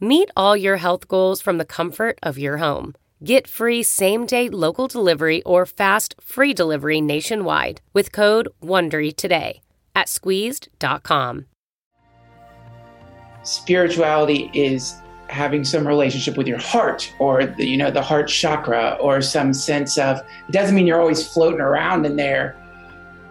Meet all your health goals from the comfort of your home. Get free same day local delivery or fast free delivery nationwide with code WONDERY today at squeezed.com. Spirituality is having some relationship with your heart or the, you know the heart chakra or some sense of it doesn't mean you're always floating around in there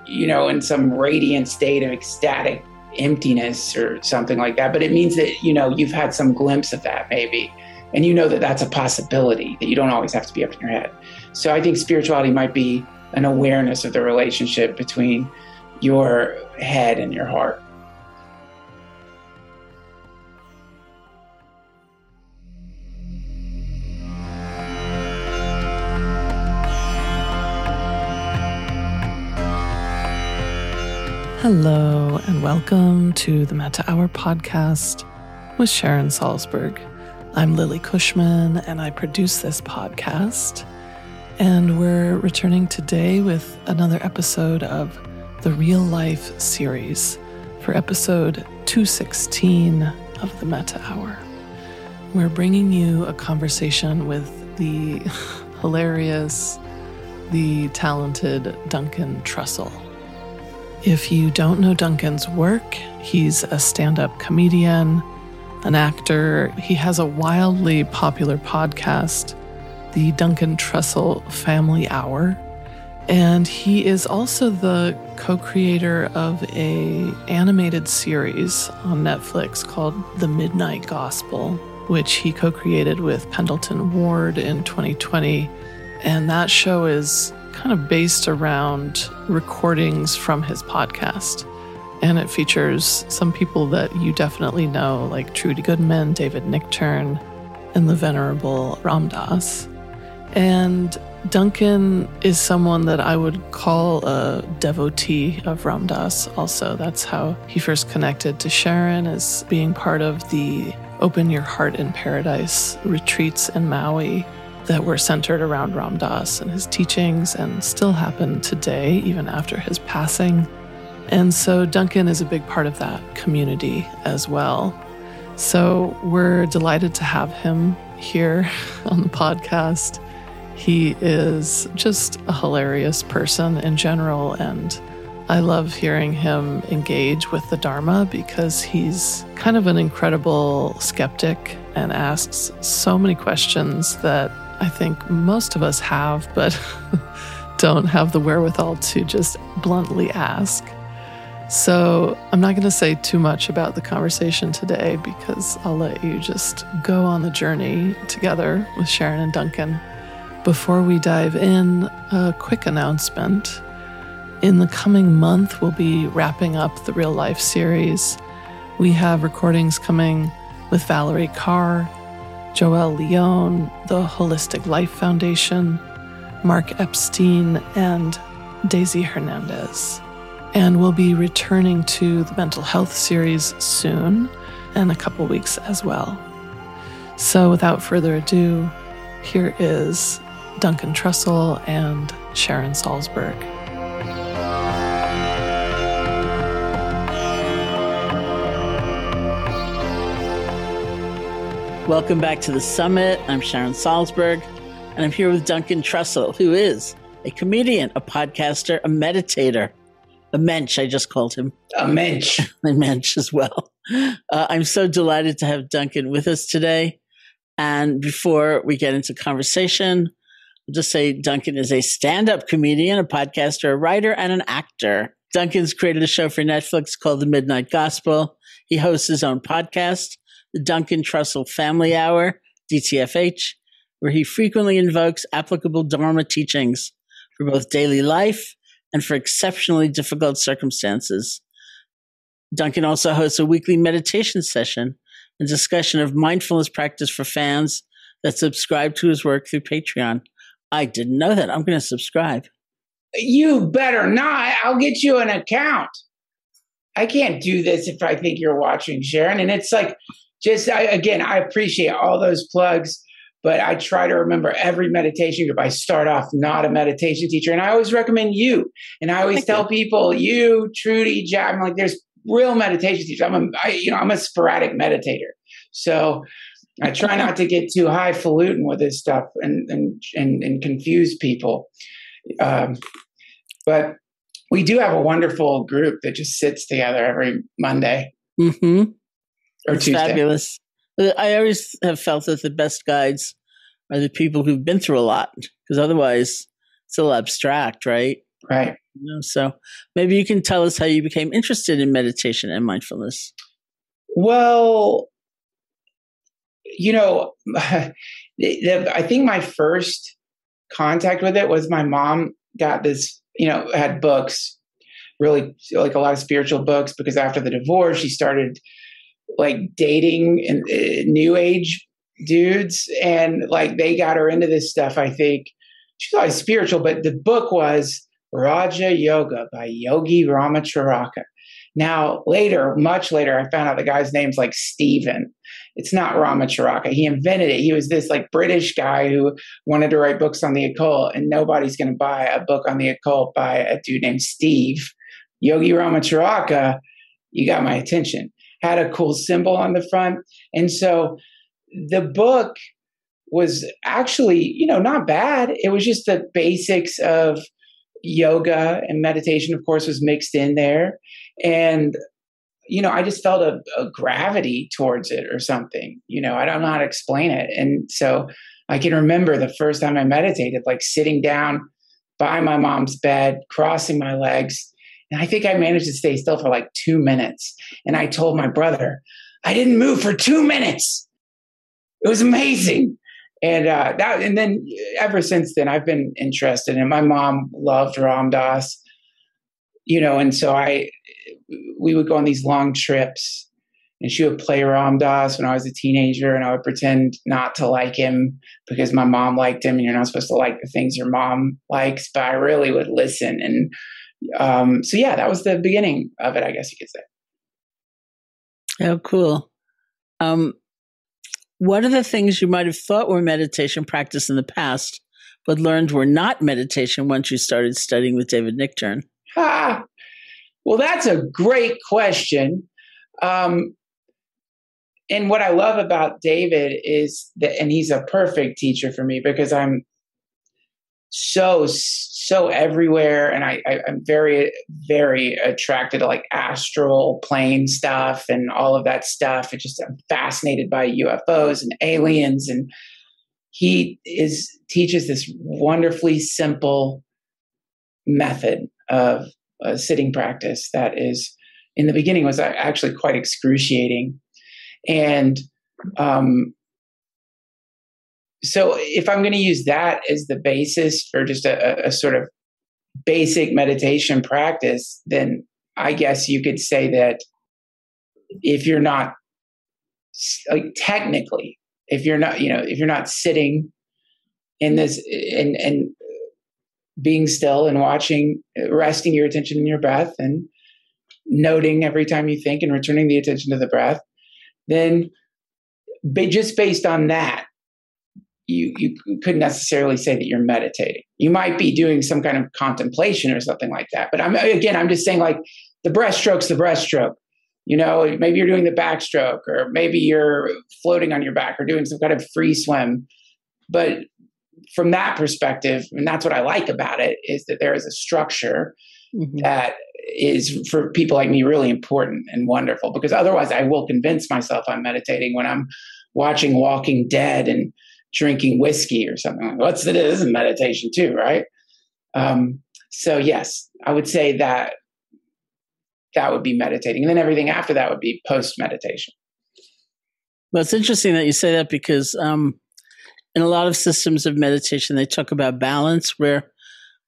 you know in some radiant state of ecstatic emptiness or something like that but it means that you know you've had some glimpse of that maybe. And you know that that's a possibility that you don't always have to be up in your head. So i think spirituality might be an awareness of the relationship between your head and your heart Hello, and welcome to the Metta Hour podcast with Sharon Salzberg. I'm Lily Cushman, and I produce this podcast. And we're returning today with another episode of the Real Life series for episode 216 of the Metta Hour. We're bringing you a conversation with the hilarious, the talented Duncan Trussell. If you don't know Duncan's work, he's a stand up comedian, an actor. He has a wildly popular podcast, the Duncan Trussell Family Hour. And he is also the co-creator of a animated series on Netflix called The Midnight Gospel, which he co-created with Pendleton Ward in 2020. And that show is kind of based around recordings from his podcast. And it features some people that you definitely know, like Trudy Goodman, David Nichtern, and the Venerable Ram Dass. And Duncan is someone that I would call a devotee of Ram Dass also. That's how he first connected to Sharon as being part of the Open Your Heart in Paradise retreats in Maui that were centered around Ram Dass and his teachings and still happen today, even after his passing. And so Duncan is a big part of that community as well. So we're delighted to have him here on the podcast. He is just a hilarious person in general, and I love hearing him engage with the Dharma because he's kind of an incredible skeptic and asks so many questions that I think most of us have, but don't have the wherewithal to just bluntly ask. So I'm not going to say too much about the conversation today because I'll let you just go on the journey together with Sharon and Duncan. Before we dive in, a quick announcement. In the coming month, we'll be wrapping up the real life series. We have recordings coming with Valarie Kaur, Joel Leone, the Holistic Life Foundation, Mark Epstein, and Daisy Hernandez. And we'll be returning to the mental health series soon, in a couple weeks as well. So, without further ado, here is Duncan Trussell and Sharon Salzberg. Welcome back to the summit. I'm Sharon Salzberg, and I'm here with Duncan Trussell, who is a comedian, a podcaster, a meditator, a mensch, I just called him. A mensch. a mensch as well. Uh, I'm so delighted to have Duncan with us today. And before we get into conversation, I'll just say Duncan is a stand up comedian, a podcaster, a writer, and an actor. Duncan's created a show for Netflix called The Midnight Gospel. He hosts his own podcast the Duncan Trussell Family Hour, DTFH, where he frequently invokes applicable Dharma teachings for both daily life and for exceptionally difficult circumstances. Duncan also hosts a weekly meditation session and discussion of mindfulness practice for fans that subscribe to his work through Patreon. I didn't know that. I'm going to subscribe. You better not. I'll get you an account. I can't do this if I think you're watching, Sharon. And it's like, just I, again, I appreciate all those plugs, but I try to remember every meditation group. I start off not a meditation teacher, and I always recommend you. And I always Thank tell you. people, you, Trudy, Jack. I'm like, there's real meditation teachers. I'm a, I, you know, I'm a sporadic meditator, so I try not to get too highfalutin with this stuff and and and, and confuse people. Um, but we do have a wonderful group that just sits together every Monday mm-hmm. Or it's Tuesday. Fabulous. I always have felt that the best guides are the people who've been through a lot, because otherwise it's a little abstract, right? Right. You know, so maybe you can tell us how you became interested in meditation and mindfulness. Well, you know, I think my first contact with it was my mom got this you know, had books, really like a lot of spiritual books, because after the divorce, she started like dating and uh, new age dudes, and like they got her into this stuff. I think she's always spiritual, but the book was Raja Yoga by Yogi Ramacharaka. Now, later, much later, I found out the guy's name's like Stephen. It's not Ramacharaka. He invented it. He was this like British guy who wanted to write books on the occult, and nobody's going to buy a book on the occult by a dude named Steve. Yogi Ramacharaka, you got my attention. Had a cool symbol on the front. And so the book was actually, you know, not bad. It was just the basics of yoga and meditation, of course, was mixed in there. And, you know, I just felt a, a gravity towards it or something. You know, I don't know how to explain it. And so I can remember the first time I meditated, like sitting down by my mom's bed, crossing my legs. And I think I managed to stay still for like two minutes. And I told my brother, I didn't move for two minutes. It was amazing and uh, that and then ever since then i've been interested and my mom loved ram dass you know and so i we would go on these long trips and she would play ram dass when i was a teenager and i would pretend not to like him because my mom liked him and you're not supposed to like the things your mom likes but i really would listen and um, so yeah that was the beginning of it i guess you could say oh cool um, what are the things you might have thought were meditation practice in the past, but learned were not meditation once you started studying with David Nichtern? Ah, well, that's a great question. Um, and what I love about David is that, and he's a perfect teacher for me because I'm so so everywhere. And I, I am very very attracted to like astral plane stuff and all of that stuff. It just i'm fascinated by ufos and aliens. And he is teaches this wonderfully simple method of a sitting practice that is in the beginning was actually quite excruciating. And um, so if I'm going to use that as the basis for just a, a, sort of basic meditation practice, then I guess you could say that if you're not like technically, if you're not, you know, if you're not sitting in this and and being still and watching, resting your attention in your breath and noting every time you think and returning the attention to the breath, then just based on that, you you couldn't necessarily say that you're meditating. You might be doing some kind of contemplation or something like that. But I'm again, I'm just saying like the breaststroke's the breaststroke. You know, maybe you're doing the backstroke, or maybe you're floating on your back, or doing some kind of free swim. But from that perspective, and that's what I like about it, is that there is a structure mm-hmm. that is for people like me really important and wonderful. Because otherwise, I will convince myself I'm meditating when I'm watching Walking Dead and drinking whiskey or something. Like, What's it is meditation too, right? Um, so yes, I would say that that would be meditating, and then everything after that would be post meditation. Well, it's interesting that you say that because um, in a lot of systems of meditation, they talk about balance, where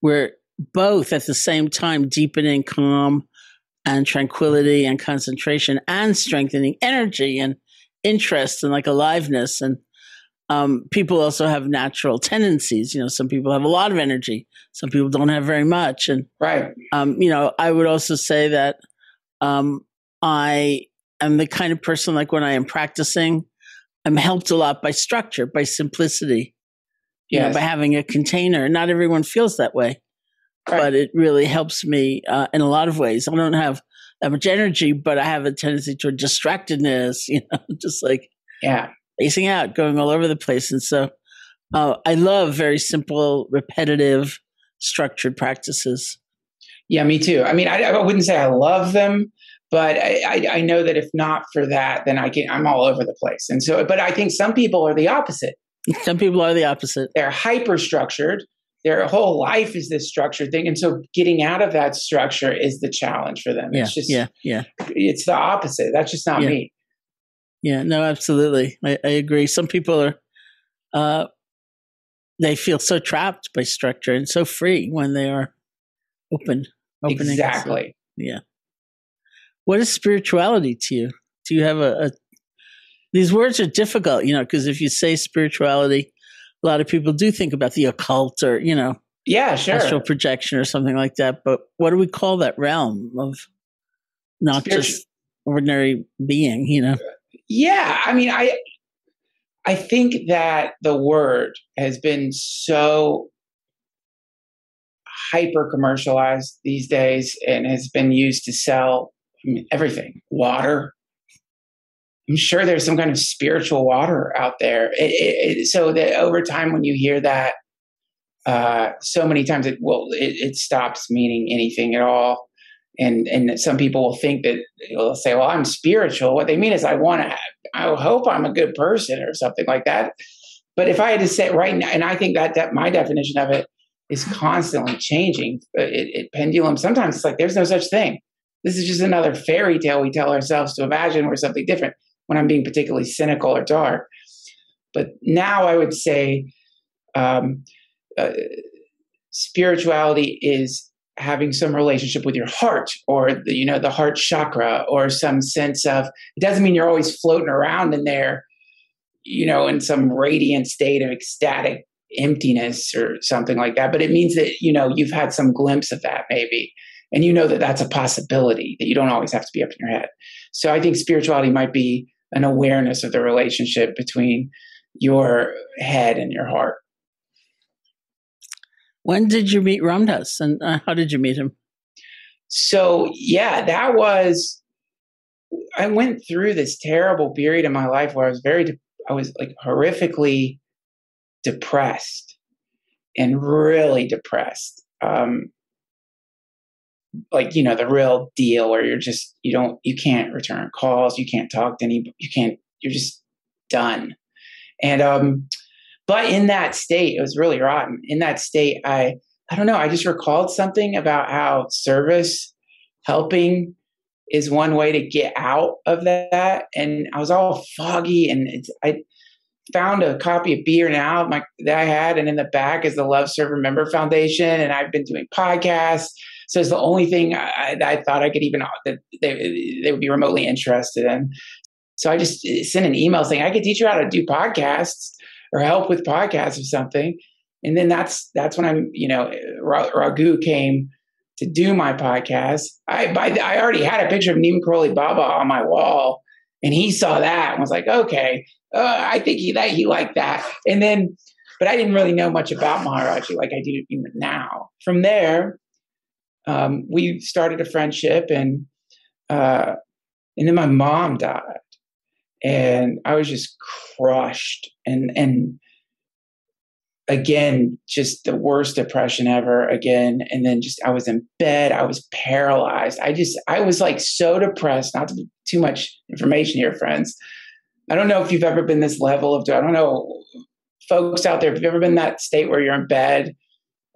we're both at the same time deepening calm and tranquility and concentration, and strengthening energy and interest and like aliveness and um, people also have natural tendencies. You know, some people have a lot of energy, some people don't have very much. And, right. Um, you know, I would also say that um, I am the kind of person like when I am practicing, I'm helped a lot by structure, by simplicity, yes. you know, by having a container. Not everyone feels that way, right. but it really helps me uh, in a lot of ways. I don't have that much energy, but I have a tendency toward distractedness, you know, just like yeah spacing out, going all over the place. And so uh, I love very simple, repetitive, structured practices. Yeah, me too. I mean, I, I wouldn't say I love them, but I, I, I, know that if not for that, then I can I'm all over the place. And so, but I think some people are the opposite. Some people are the opposite. They're hyper structured. Their whole life is this structured thing, and so getting out of that structure is the challenge for them. Yeah, it's just yeah, yeah. It's the opposite. That's just not yeah. me. Yeah, no, absolutely. I, I agree. Some people are, uh, they feel so trapped by structure and so free when they are open. Opening exactly. yeah. What is spirituality to you? Do you have a, a these words are difficult, you know, because if you say spirituality, a lot of people do think about the occult or, you know, yeah, sure. Astral projection or something like that. But what do we call that realm of not Spiritu- just ordinary being, you know? Yeah, I mean, I I think that the word has been so hyper commercialized these days and has been used to sell I mean, everything. Water. I'm sure there's some kind of spiritual water out there. It, it, it, so that over time when you hear that uh, so many times it well it, stops meaning anything at all and and some people will think that they'll say, "Well, I'm spiritual." What they mean is, I want to. I hope I'm a good person or something like that. But if I had to say right now, and I think that that my definition of it is constantly changing. Uh, it, it pendulum. Sometimes it's like there's no such thing. This is just another fairy tale we tell ourselves to imagine we're something different. When I'm being particularly cynical or dark, but now I would say um, uh, spirituality is having some relationship with your heart or the, you know the heart chakra or some sense of it doesn't mean you're always floating around in there you know in some radiant state of ecstatic emptiness or something like that. But it means that you know you've had some glimpse of that maybe. And you know that that's a possibility that you don't always have to be up in your head. So i think spirituality might be an awareness of the relationship between your head and your heart when did you meet Ram Dass and uh, how did you meet him? So, yeah, that was, I went through this terrible period in my life where I was very, de- I was like horrifically depressed and really depressed. Um, like, you know, the real deal where you're just, you don't, you can't return calls, you can't talk to any, you can't, you're just done. And, um, but in that state, it was really rotten. In that state, I I don't know, I just recalled something about how service helping is one way to get out of that. And I was all foggy and I found a copy of Be Here Now my, that I had, and in the back is the Love Serve Remember Foundation. And I've been doing podcasts. So it's the only thing I, I thought I could even that they, they would be remotely interested in. So I just sent an email saying I could teach you how to do podcasts or help with podcasts or something. And then that's that's when I'm, you know, Raghu came to do my podcast. I by I already had a picture of Neem Karoli Baba on my wall, and he saw that and was like, "Okay, uh, I think he that he liked that." And then, but I didn't really know much about Maharaji like I do even now. From there, um, we started a friendship, and uh, and then my mom died, and I was just crushed. And and again just the worst depression ever again. And then just I was in bed. I was paralyzed. I just I was like so depressed. Not to be too much information here friends. I don't know if you've ever been this level of I don't know folks out there if you've ever been that state where you're in bed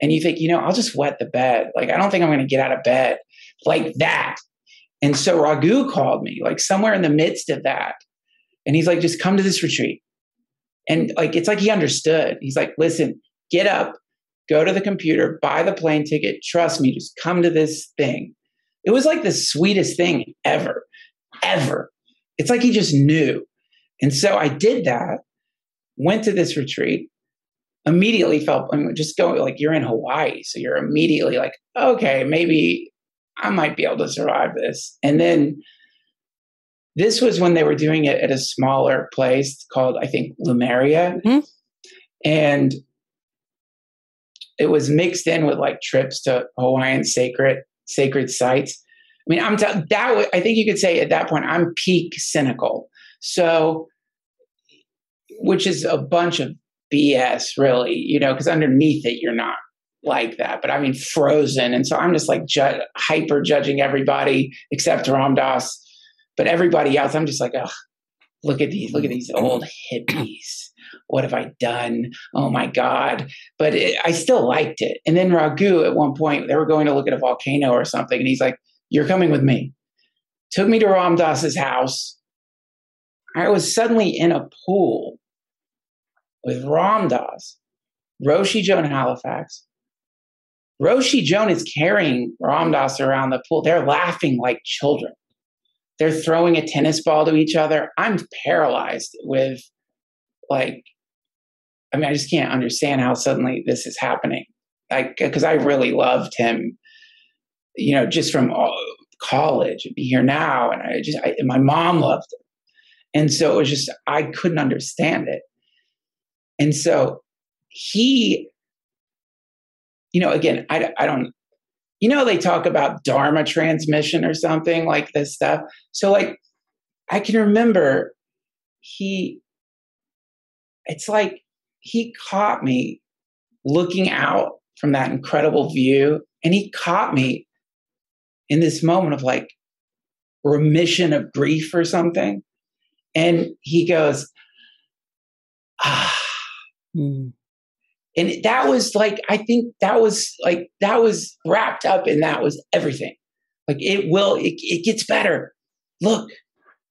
and you think you know I'll just wet the bed. Like I don't think I'm going to get out of bed like that. And so Raghu called me like somewhere in the midst of that and he's like, just come to this retreat. And like, it's like he understood. He's like, listen, get up, go to the computer, buy the plane ticket. Trust me, just come to this thing. It was like the sweetest thing ever, ever. It's like he just knew. And so I did that. went to this retreat, immediately felt I mean, just going like you're in Hawaii, so you're immediately like, okay, maybe I might be able to survive this. And then this was when they were doing it at a smaller place called, I think, Lumeria. Mm-hmm. And it was mixed in with like trips to Hawaiian sacred sacred sites. I mean, I'm t- that. I think you could say at that point I'm peak cynical. So, which is a bunch of BS, really, you know, because underneath it you're not like that. But I mean, frozen, and so I'm just like ju- hyper judging everybody except Ram Dass but everybody else, I'm just like, oh, look at these, look at these old hippies. What have I done? Oh my God. But it, I still liked it. And then Raghu, at one point, they were going to look at a volcano or something. And he's like, You're coming with me. Took me to Ram Dass's house. I was suddenly in a pool with Ram Dass, Roshi Joan Halifax. Roshi Joan is carrying Ram Dass around the pool. They're laughing like children. They're throwing a tennis ball to each other. I'm paralyzed with like, I mean, I just can't understand how suddenly this is happening. Like, because I really loved him, you know, just from college and be here now. And I just, I, my mom loved him. And so it was just, I couldn't understand it. And so he, you know, again, I, I don't, you know, they talk about Dharma transmission or something like this stuff. So, like, I can remember he, it's like he caught me looking out from that incredible view, and he caught me in this moment of like remission of grief or something. And he goes, ah. Mm and that was like i think that was like that was wrapped up and that was everything. Like it will it, it gets better. Look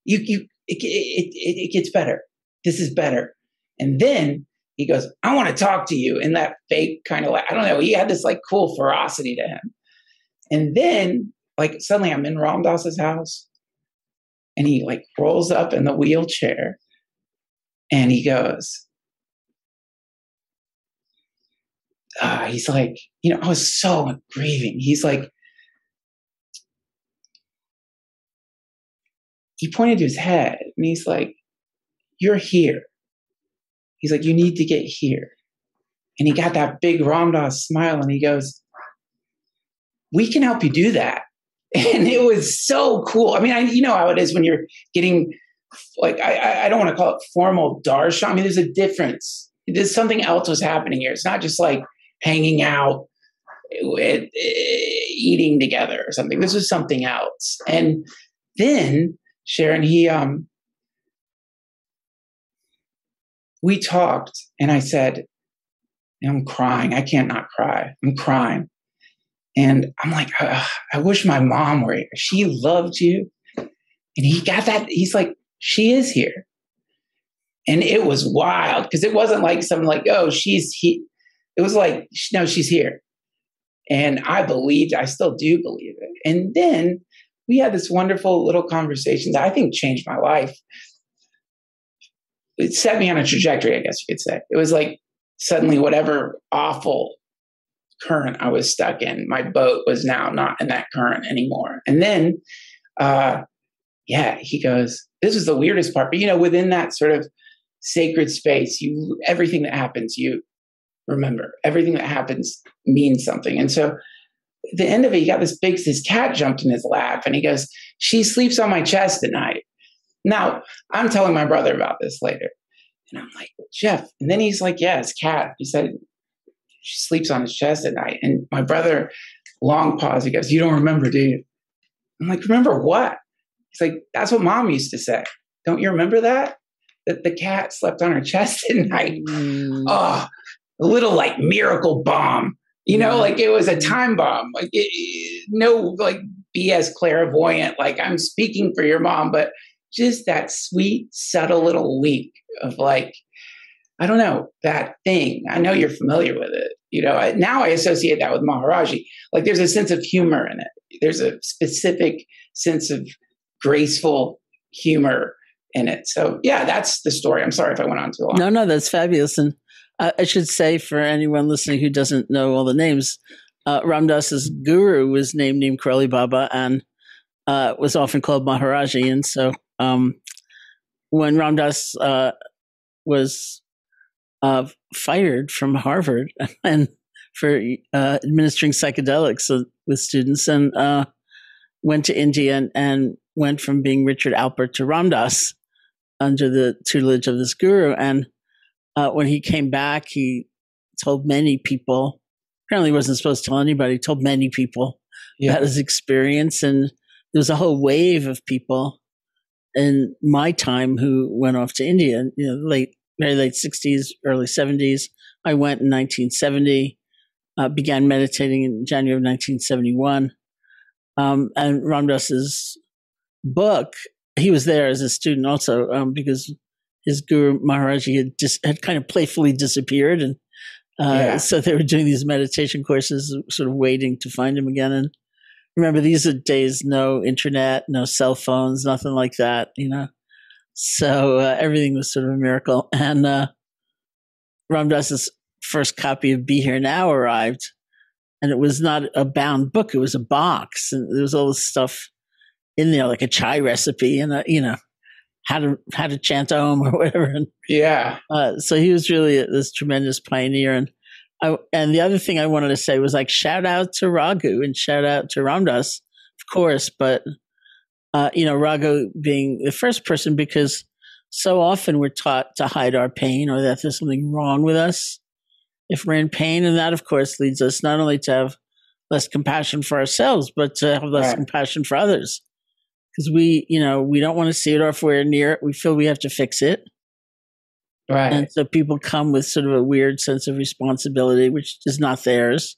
you you it, it, it, gets better. This is better. And then he goes i want to talk to you. In that fake kind of like i don't know he had this like cool ferocity to him. And then like suddenly i'm in ram dass's house and he like rolls up in the wheelchair and he goes uh, he's like, you know, I was so grieving. He's like, he pointed to his head and he's like, You're here. He's like, You need to get here. And he got that big Ram Dass smile and he goes, We can help you do that. And it was so cool. I mean, I, you know how it is when you're getting like I, I don't want to call it formal darshan. I mean, there's a difference. There's something else was happening here. It's not just like hanging out, with, eating together or something. This was something else. And then Sharon, he um, we talked, and I said, I'm crying. I can't not cry. I'm crying. And I'm like, I wish my mom were here. She loved you. And he got that. He's like, she is here. And it was wild because it wasn't like something like, oh, she's he it was like, no, she's here. And I believed, I still do believe it. And then we had this wonderful little conversation that I think changed my life. It set me on a trajectory, I guess you could say. It was like suddenly whatever awful current I was stuck in, my boat was now not in that current anymore. And then, uh, yeah, he goes, this is the weirdest part. But you know, within that sort of sacred space, you everything that happens, you remember. Everything that happens means something. And so the end of it he got this big this cat jumped in his lap and he goes she sleeps on my chest at night. Now i'm telling my brother about this later. And i'm like jeff and then he's like yeah it's cat. He said she sleeps on his chest at night. And my brother long pause he goes you don't remember do you? I'm like remember what? He's like that's what mom used to say. Don't you remember that? That the cat slept on her chest at night. Mm. oh a little like miracle bomb. You know, like it was a time bomb. Like it, no like BS clairvoyant. Like I'm speaking for your mom, but just that sweet, subtle little leak of like, I don't know that thing. I know you're familiar with it. You know, I, now I associate that with Maharaji. Like there's a sense of humor in it. There's a specific sense of graceful humor in it. So yeah, that's the story. I'm sorry if I went on too long. No, no, that's fabulous. And I, I should say for anyone listening who doesn't know all the names, uh, Ram Dass's guru was named Neem Karoli Baba and uh, was often called Maharaji. And so um, when Ram Dass uh, was uh, fired from Harvard and for uh, administering psychedelics with students and uh, went to India and, and, went from being Richard Alpert to Ram Dass under the tutelage of this guru. And uh, when he came back, he told many people, apparently he wasn't supposed to tell anybody, told many people yeah. about his experience. And there was a whole wave of people in my time who went off to India, you know, late, very late 60s, early 70s. I went in 1970, uh, began meditating in January of 1971. Um, and Ram Dass's book, he was there as a student also um, because his guru Maharaji had just had kind of playfully disappeared, and uh, yeah. so they were doing these meditation courses, sort of waiting to find him again. And remember, these are days no internet, no cell phones, nothing like that, you know. So uh, everything was sort of a miracle. And uh, Ram Dass's first copy of Be Here Now arrived, and it was not a bound book; it was a box, and there was all this stuff in there, like a chai recipe and a, you know how to how to chant Om or whatever. And, yeah. Uh, so he was really this tremendous pioneer. And I, and the other thing I wanted to say was like shout out to Raghu and shout out to Ram Dass, of course, but uh, you know Raghu being the first person because so often we're taught to hide our pain or that there's something wrong with us if we're in pain, and that of course leads us not only to have less compassion for ourselves, but to have less right. compassion for others because we, you know, we don't want to see it or if we're near it, we feel we have to fix it. Right. And so people come with sort of a weird sense of responsibility, which is not theirs.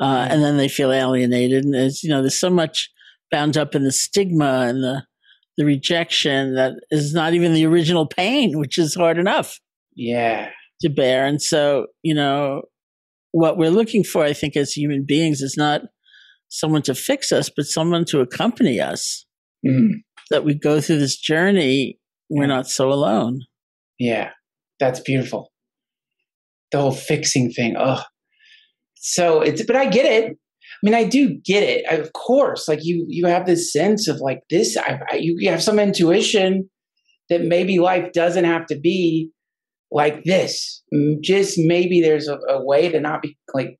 Uh, and then they feel alienated. And there's, you know, there's so much bound up in the stigma and the, the rejection that is not even the original pain, which is hard enough. Yeah. To bear. And so, you know, what we're looking for, I think, as human beings is not someone to fix us, but someone to accompany us. Mm. That we go through this journey, we're not so alone. Yeah, that's beautiful. The whole fixing thing. Oh, so it's, but I get it. I mean, I do get it. I, of course, like you, you have this sense of like this. I, I, you have some intuition that maybe life doesn't have to be like this. Just maybe there's a, a way to not be like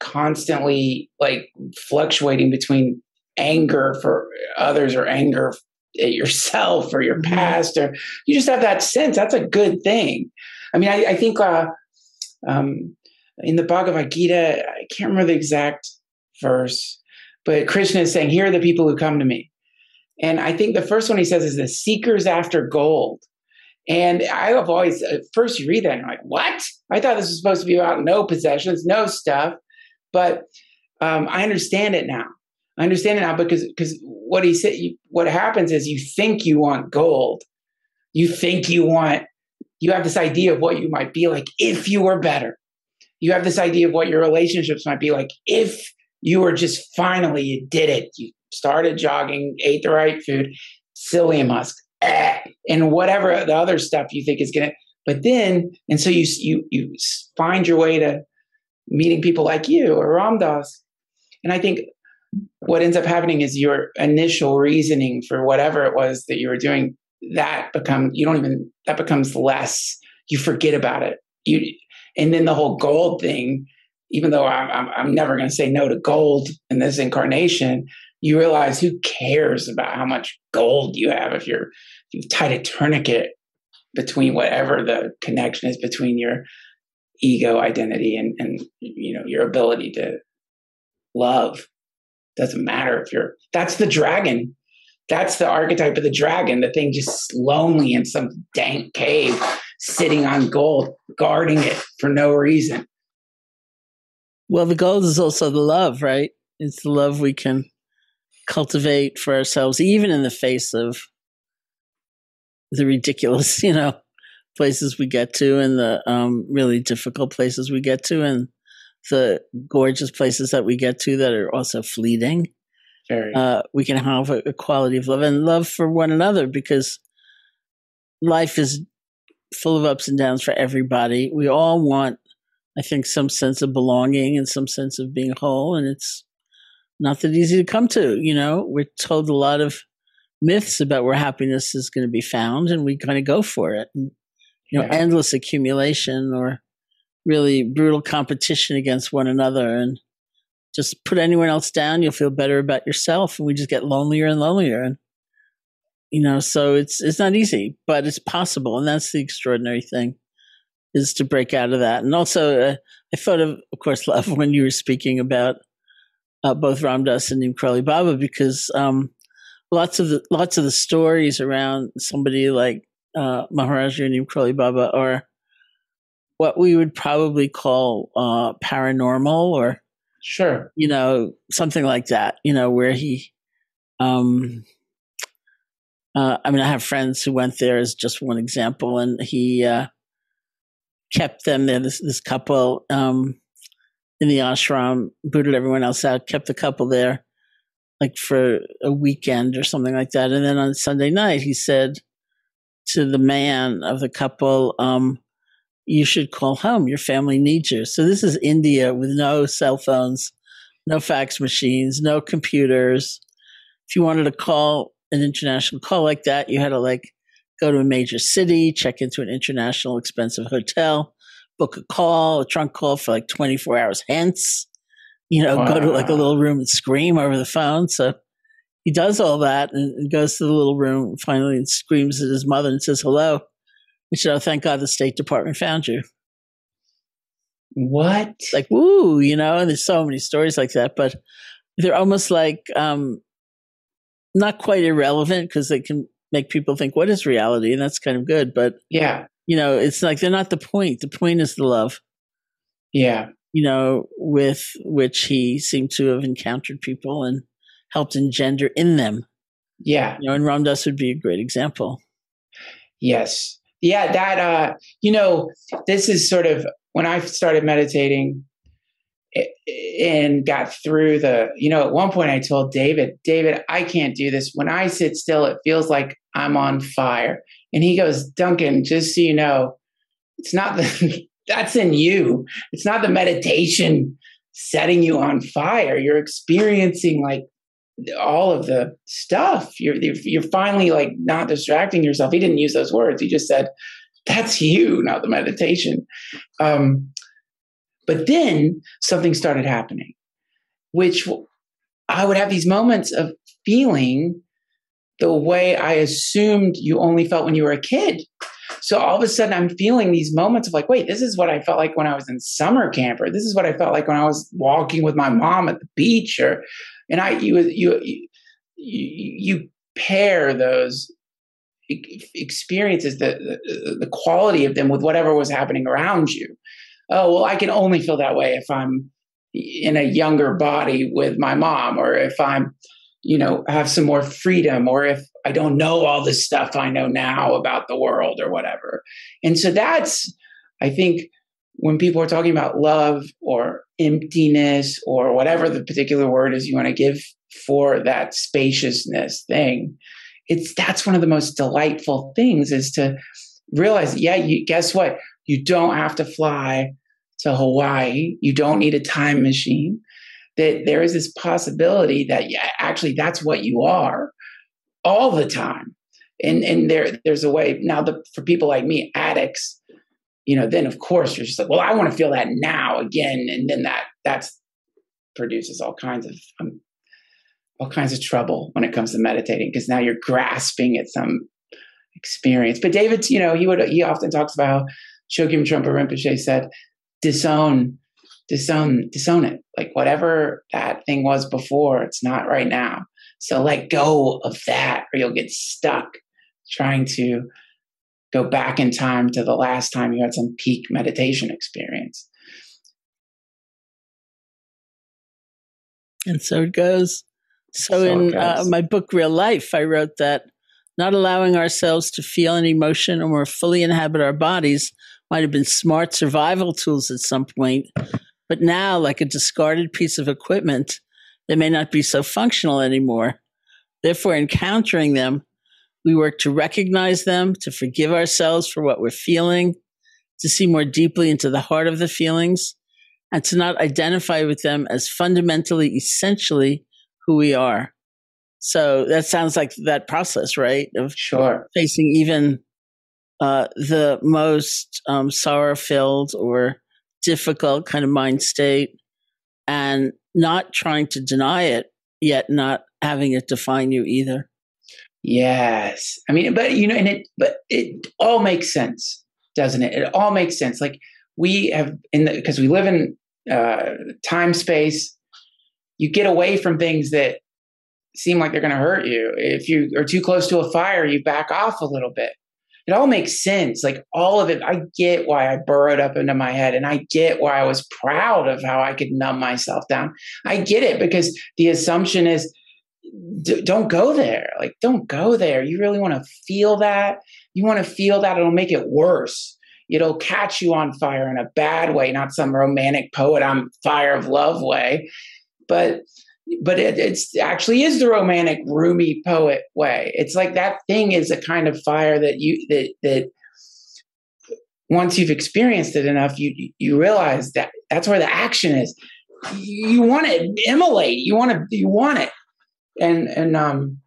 constantly like fluctuating between anger for others or anger at yourself or your mm-hmm. past or you just have that sense. That's a good thing. I mean i, I think uh, um, in the bhagavad gita i can't remember the exact verse but krishna is saying here are the people who come to me. And i think the first one he says is the seekers after gold. And i have always at first you read that and you're like what? I thought this was supposed to be about no possessions no stuff. But um, i understand it now I understand it now because because what he said, you, what happens is you think you want gold, you think you want, you have this idea of what you might be like if you were better. You have this idea of what your relationships might be like if you were just finally you did it. You started jogging, ate the right food, psyllium husk, eh, and whatever the other stuff you think is gonna. But then, and so you you you find your way to meeting people like you or Ram Dass, And I think what ends up happening is your initial reasoning for whatever it was that you were doing that become you don't even that becomes less. You forget about it. You and then the whole gold thing even though i'm, I'm, I'm never going to say no to gold in this incarnation you realize who cares about how much gold you have if you're if you've tied a tourniquet between whatever the connection is between your ego identity and and you know your ability to love doesn't matter if you're, that's the dragon. That's the archetype of the dragon, the thing just lonely in some dank cave, sitting on gold, guarding it for no reason. Well, the gold is also the love, right? It's the love we can cultivate for ourselves, even in the face of the ridiculous, you know, places we get to and the um, really difficult places we get to. And the gorgeous places that we get to that are also fleeting. Uh, we can have a, a, quality of love and love for one another because life is full of ups and downs for everybody. We all want, I think, some sense of belonging and some sense of being whole, and it's not that easy to come to. You know, we're told a lot of myths about where happiness is going to be found, and we kind of go for it. And, you know, yeah. endless accumulation or really brutal competition against one another, and just put anyone else down, you'll feel better about yourself, and we just get lonelier and lonelier. And you know, so it's it's not easy, but it's possible, and that's the extraordinary thing is to break out of that. And also, uh, I thought of, of course, love when you were speaking about uh, both Ram Dass and Neem Baba because um, lots of the lots of the stories around somebody like uh, Maharaji Neem Karoli Baba are what we would probably call uh, paranormal or sure you know something like that you know where he um uh, i mean i have friends who went there as just one example and he uh kept them there this, this couple um in the ashram, booted everyone else out, kept the couple there like for a weekend or something like that. And then on Sunday night, he said to the man of the couple, um, you should call home. Your family needs you. So this is India with no cell phones, no fax machines, no computers. If you wanted to call an international call like that, you had to like go to a major city, check into an international expensive hotel, book a call, a trunk call for like 24 hours hence, you know, wow. go to like a little room and scream over the phone. So he does all that and, and goes to the little room finally and screams at his mother and says, hello. Said, oh, thank God the State Department found you. What? Like, woo, you know, and there's so many stories like that, but they're almost like um, not quite irrelevant because they can make people think, what is reality? And that's kind of good. But yeah, you know, it's like they're not the point. The point is the love. Yeah. You know, with which he seemed to have encountered people and helped engender in them. Yeah. You know, and Ram Dass would be a great example. Yes. Yeah, that uh, you know, this is sort of when I started meditating and got through the, you know, at one point I told David, David, I can't do this. When I sit still, it feels like I'm on fire. And he goes, Duncan, just so you know, it's not the, that's in you. It's not the meditation setting you on fire. You're experiencing like all of the stuff. You're, you're finally like not distracting yourself. He didn't use those words. He just said, that's you, not the meditation. Um, but then something started happening, which I would have these moments of feeling the way I assumed you only felt when you were a kid. So all of a sudden, I'm feeling these moments of like, wait, this is what I felt like when I was in summer camp, or this is what I felt like when I was walking with my mom at the beach, or and I you you you, pair those experiences, the, the the quality of them, with whatever was happening around you. Oh well, I can only feel that way if I'm in a younger body with my mom, or if I'm you know, have some more freedom, or if I don't know all this stuff I know now about the world or whatever. And so that's, I think, when people are talking about love or emptiness or whatever the particular word is you want to give for that spaciousness thing, it's that's one of the most delightful things is to realize, yeah, you guess what? You don't have to fly to Hawaii. You don't need a time machine that there is this possibility that yeah, actually that's what you are all the time. And and there there's a way now the for people like me, addicts, you know, then of course you're just like, well, I want to feel that now again, and then that that's produces all kinds of um, all kinds of trouble when it comes to meditating because now you're grasping at some experience. But David, you know, he would he often talks about how Chogyam Trungpa Rinpoche said, disown disown disown it. Like whatever that thing was before it's not right now. So let go of that or you'll get stuck trying to go back in time to the last time you had some peak meditation experience. And so it goes. So, so in uh, my book real life i wrote that not allowing ourselves to feel an emotion or more fully inhabit our bodies might have been smart survival tools at some point. But now, like a discarded piece of equipment, they may not be so functional anymore. Therefore, encountering them We work to recognize them, to forgive ourselves for what we're feeling, to see more deeply into the heart of the feelings, and to not identify with them as fundamentally, essentially who we are. So that sounds like that process, right? Of sure facing even uh, the most um, sorrow filled or difficult kind of mind state and not trying to deny it, yet not having it define you either. Yes. I mean, but you know, and it, but it all makes sense, doesn't it? It all makes sense. Like we have in the, because we live in uh, time space, you get away from things that seem like they're to hurt you. If you are too close to a fire, you back off a little bit it all makes sense. Like all of it, I get why I burrowed up into my head and I get why I was proud of how I could numb myself down. I get it because the assumption is d- don't go there. Like, don't go there. You really want to feel that. You want to feel that. It'll make it worse. It'll catch you on fire in a bad way, not some romantic poet on fire of love way. But but it it's actually is the romantic Rumi poet way it's like that thing is a kind of fire that you that that once you've experienced it enough you you realize that that's where the action is you want to immolate you want to you want it and and um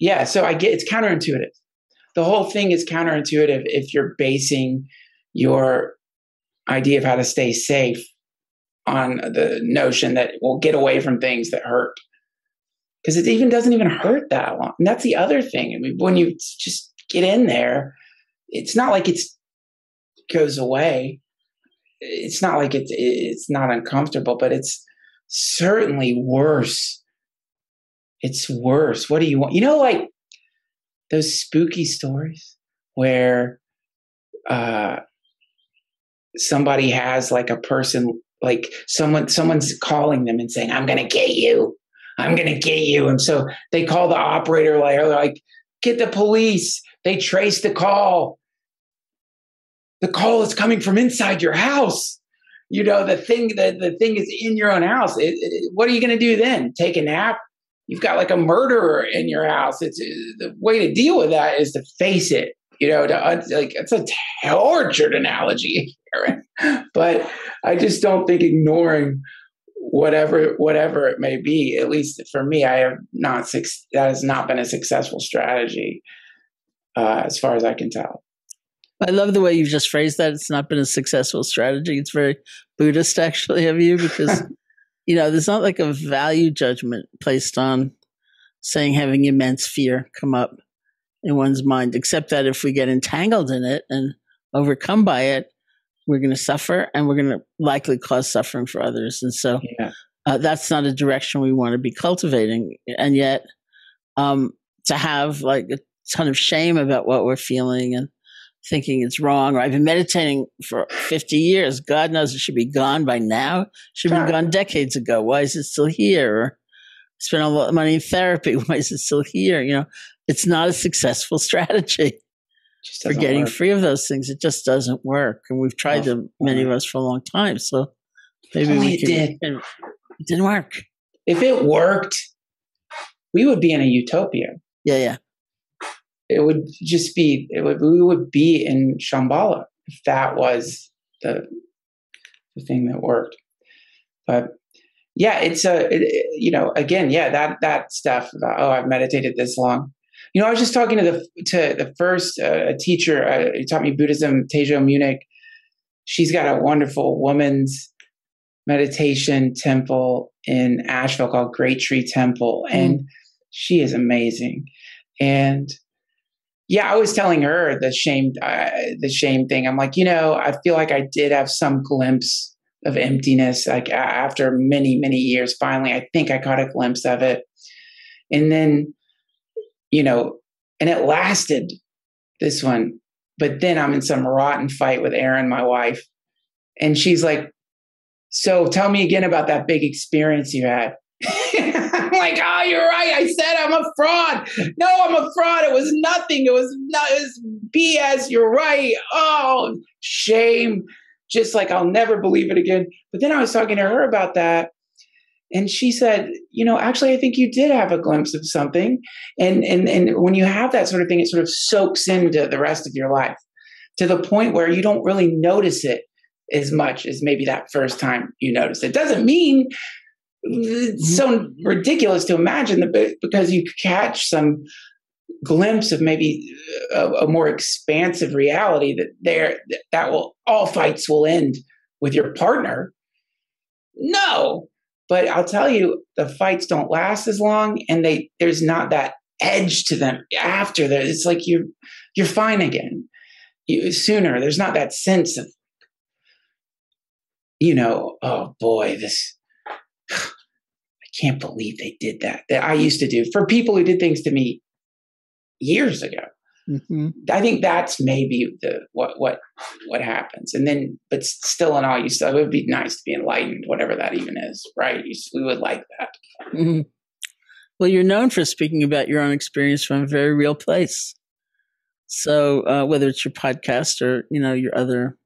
yeah so i get it's counterintuitive the whole thing is counterintuitive if you're basing your idea of how to stay safe on the notion that we'll get away from things that hurt because it even doesn't even hurt that long. And that's the other thing. I mean, when you just get in there, it's not like it's goes away. It's not like it's it's not uncomfortable, but it's certainly worse. It's worse. What do you want? You know, like those spooky stories where uh, somebody has like a person like someone someone's calling them and saying i'm to get you. I'm to get you. And so they call the operator like, like get the police. They trace the call. The call is coming from inside your house. You know the thing the, the thing is in your own house. It, it, what are you going to do then? Take a nap you've got like a murderer in your house it's the way to deal with that is to face it you know to like it's a tortured analogy but I just don't think ignoring whatever whatever it may be. At least for me, I have not that has not been a successful strategy uh, as far as I can tell. I love the way you've just phrased that. It's not been a successful strategy. It's very Buddhist, actually, of you, because you know there's not like a value judgment placed on saying having immense fear come up in one's mind, except that if we get entangled in it and overcome by it, we're going to suffer and we're going to likely cause suffering for others. And so yeah. uh, that's not a direction we want to be cultivating. And yet, um, to have like a ton of shame about what we're feeling and thinking it's wrong, or I've been meditating for 50 years. God knows it should be gone by now. It should be gone decades ago. Why is it still here? Or spent a lot of money in therapy. Why is it still here? You know, it's not a successful strategy for getting work. free of those things. It just doesn't work. And we've tried them, many of us, for a long time. So maybe oh, we can, did. It didn't work. If it worked, we would be in a utopia. Yeah, yeah. It would just be, it would, we would be in Shambhala if that was the, the thing that worked. But yeah, it's a, it, you know, again, yeah, that, that stuff about, oh, I've meditated this long you know, I was just talking to the to the first uh, teacher uh, who taught me Buddhism, Teijo Munnich. She's got a wonderful woman's meditation temple in Asheville called Great Tree Temple, mm. and she is amazing. And yeah, I was telling her the shame uh, the shame thing. I'm like, you know, I feel like I did have some glimpse of emptiness. Like after many many years, finally, I think I caught a glimpse of it, and then you know, and it lasted this one. But then I'm in some rotten fight with Erin, my wife. And she's like, So tell me again about that big experience you had. Like, oh, you're right. I said I'm a fraud. No, I'm a fraud. It was nothing. It was not was BS. You're right. Oh, shame. Just like I'll never believe it again. But then I was talking to her about that. and she said, you know, actually, I think you did have a glimpse of something. And, and, and when you have that sort of thing, it sort of soaks into the rest of your life to the point where you don't really notice it as much as maybe that first time you notice it. Doesn't mean it's so mm-hmm. ridiculous to imagine that because you catch some glimpse of maybe a, a more expansive reality that there that will all fights will end with your partner. No, but I'll tell you, the fights don't last as long, and they there's not that edge to them after that. It's like you're you're fine again. You, sooner there's not that sense of you know, oh boy, this can't believe they did that. That I used to do for people who did things to me years ago. Mm-hmm. I think that's maybe the what what what happens, and then but still in all, you still it would be nice to be enlightened, whatever that even is, right? You, we would like that. Mm-hmm. Well, you're known for speaking about your own experience from a very real place. So uh, whether it's your podcast or you know your other